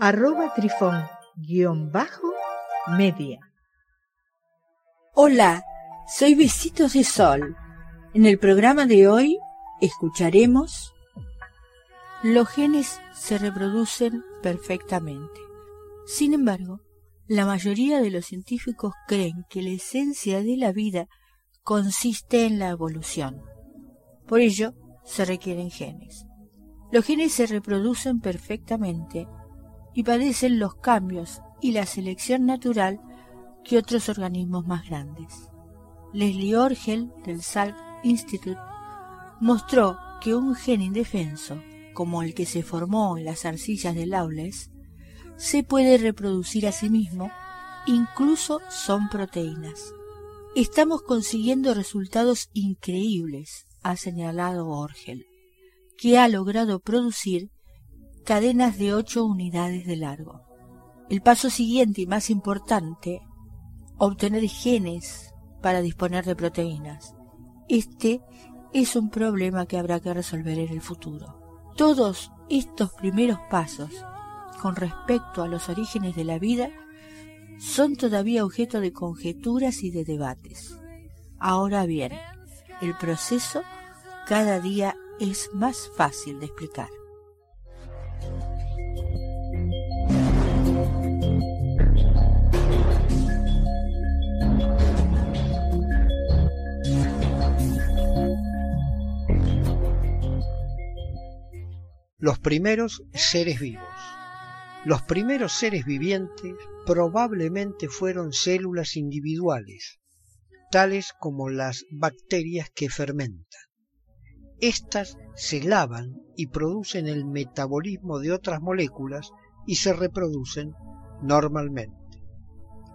arroba trifón guion bajo media. Hola, soy Besitos de Sol. En el programa de hoy escucharemos Los genes se reproducen perfectamente. Sin embargo, la mayoría de los científicos creen que la esencia de la vida consiste en la evolución. Por ello, se requieren genes. Los genes se reproducen perfectamente y padecen los cambios y la selección natural que otros organismos más grandes. Leslie Orgel del Salk Institute mostró que un gen indefenso, como el que se formó en las arcillas de Lawless, se puede reproducir a sí mismo, incluso son proteínas. Estamos consiguiendo resultados increíbles, ha señalado Orgel, que ha logrado producir cadenas de ocho unidades de largo. El paso siguiente y más importante, obtener genes para disponer de proteínas. Este es un problema que habrá que resolver en el futuro. Todos estos primeros pasos con respecto a los orígenes de la vida son todavía objeto de conjeturas y de debates. Ahora bien, el proceso cada día es más fácil de explicar. Los primeros seres vivos. Los primeros seres vivientes probablemente fueron células individuales, tales como las bacterias que fermentan. Estas se lavan y producen el metabolismo de otras moléculas y se reproducen normalmente.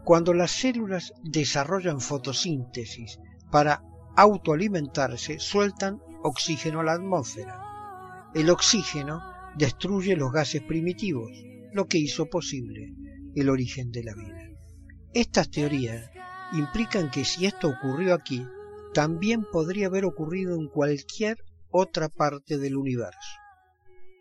Cuando las células desarrollan fotosíntesis para autoalimentarse, sueltan oxígeno a la atmósfera el oxígeno destruye los gases primitivos, lo que hizo posible el origen de la vida. Estas teorías implican que si esto ocurrió aquí, también podría haber ocurrido en cualquier otra parte del universo.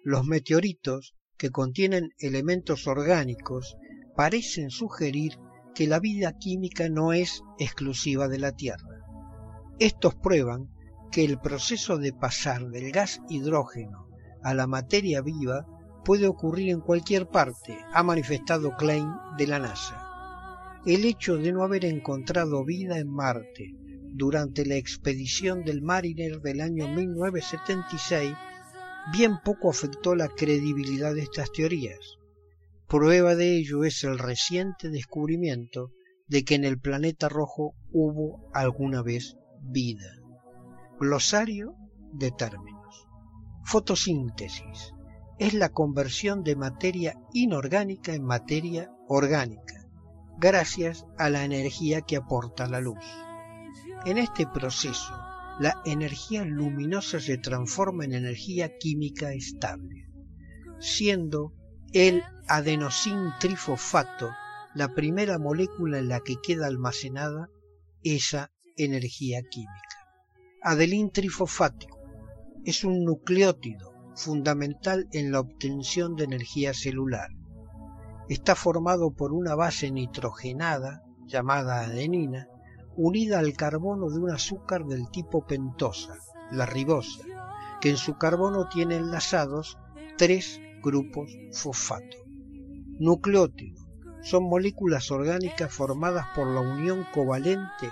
Los meteoritos, que contienen elementos orgánicos, parecen sugerir que la vida química no es exclusiva de la Tierra. Estos prueban que el proceso de pasar del gas hidrógeno a la materia viva puede ocurrir en cualquier parte, ha manifestado Klein de la NASA. El hecho de no haber encontrado vida en Marte durante la expedición del Mariner del año 1976 bien poco afectó la credibilidad de estas teorías. Prueba de ello es el reciente descubrimiento de que en el planeta rojo hubo alguna vez vida. Glosario de términos. Fotosíntesis es la conversión de materia inorgánica en materia orgánica, gracias a la energía que aporta la luz. En este proceso, la energía luminosa se transforma en energía química estable, siendo el adenosín trifosfato la primera molécula en la que queda almacenada esa energía química. Adelín trifosfático es un nucleótido fundamental en la obtención de energía celular. Está formado por una base nitrogenada llamada adenina unida al carbono de un azúcar del tipo pentosa, la ribosa, que en su carbono tiene enlazados tres grupos fosfato. Nucleótido son moléculas orgánicas formadas por la unión covalente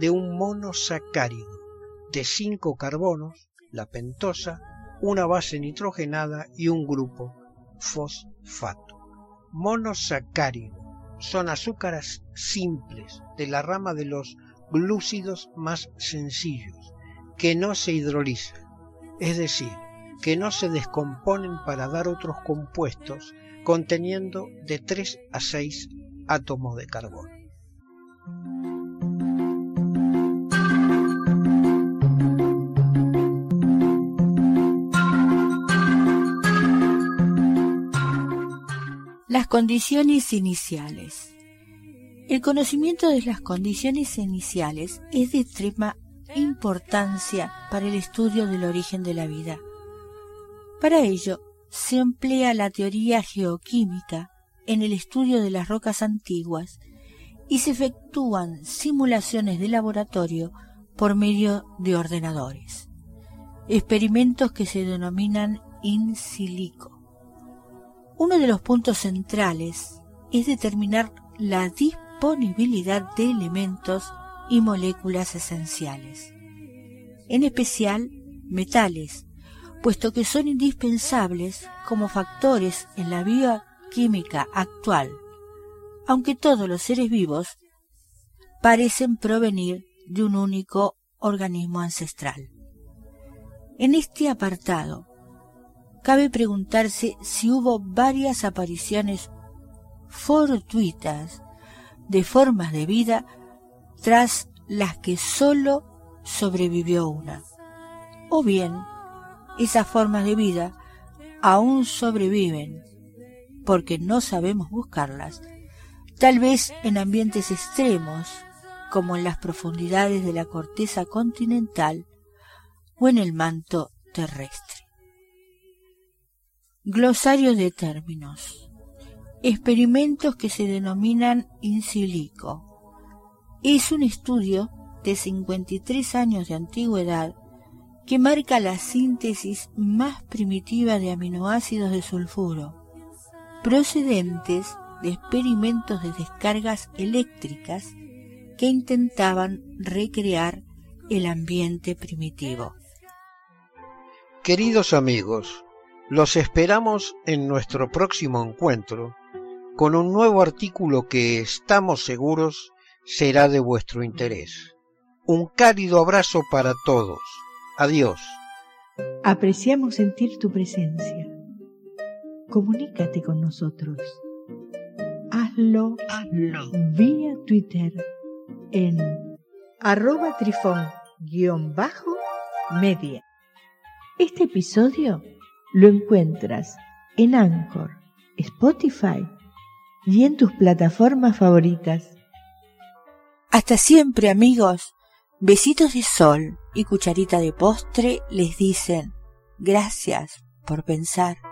de un monosacárido de cinco carbonos, la pentosa, una base nitrogenada y un grupo fosfato. Monosacárido son azúcares simples de la rama de los glúcidos más sencillos, que no se hidrolizan, es decir, que no se descomponen para dar otros compuestos conteniendo de 3 a 6 átomos de carbono. Las condiciones iniciales. El conocimiento de las condiciones iniciales es de extrema importancia para el estudio del origen de la vida. Para ello, se emplea la teoría geoquímica en el estudio de las rocas antiguas y se efectúan simulaciones de laboratorio por medio de ordenadores. Experimentos que se denominan in silico. Uno de los puntos centrales es determinar la disponibilidad de elementos y moléculas esenciales, en especial metales, puesto que son indispensables como factores en la bioquímica actual, aunque todos los seres vivos parecen provenir de un único organismo ancestral. En este apartado, cabe preguntarse si hubo varias apariciones fortuitas de formas de vida tras las que sólo sobrevivió una. O bien, esas formas de vida aún sobreviven porque no sabemos buscarlas, tal vez en ambientes extremos como en las profundidades de la corteza continental o en el manto terrestre. Glosario de términos. Experimentos que se denominan in silico. Es un estudio de 53 años de antigüedad que marca la síntesis más primitiva de aminoácidos de sulfuro, procedentes de experimentos de descargas eléctricas que intentaban recrear el ambiente primitivo. Queridos amigos, los esperamos en nuestro próximo encuentro con un nuevo artículo que estamos seguros será de vuestro interés. Un cálido abrazo para todos. Adiós. Apreciamos sentir tu presencia. Comunícate con nosotros. Hazlo, Hazlo. vía Twitter en arroba trifón-media. Este episodio lo encuentras en Anchor, Spotify y en tus plataformas favoritas. Hasta siempre amigos. Besitos de sol y cucharita de postre les dicen gracias por pensar.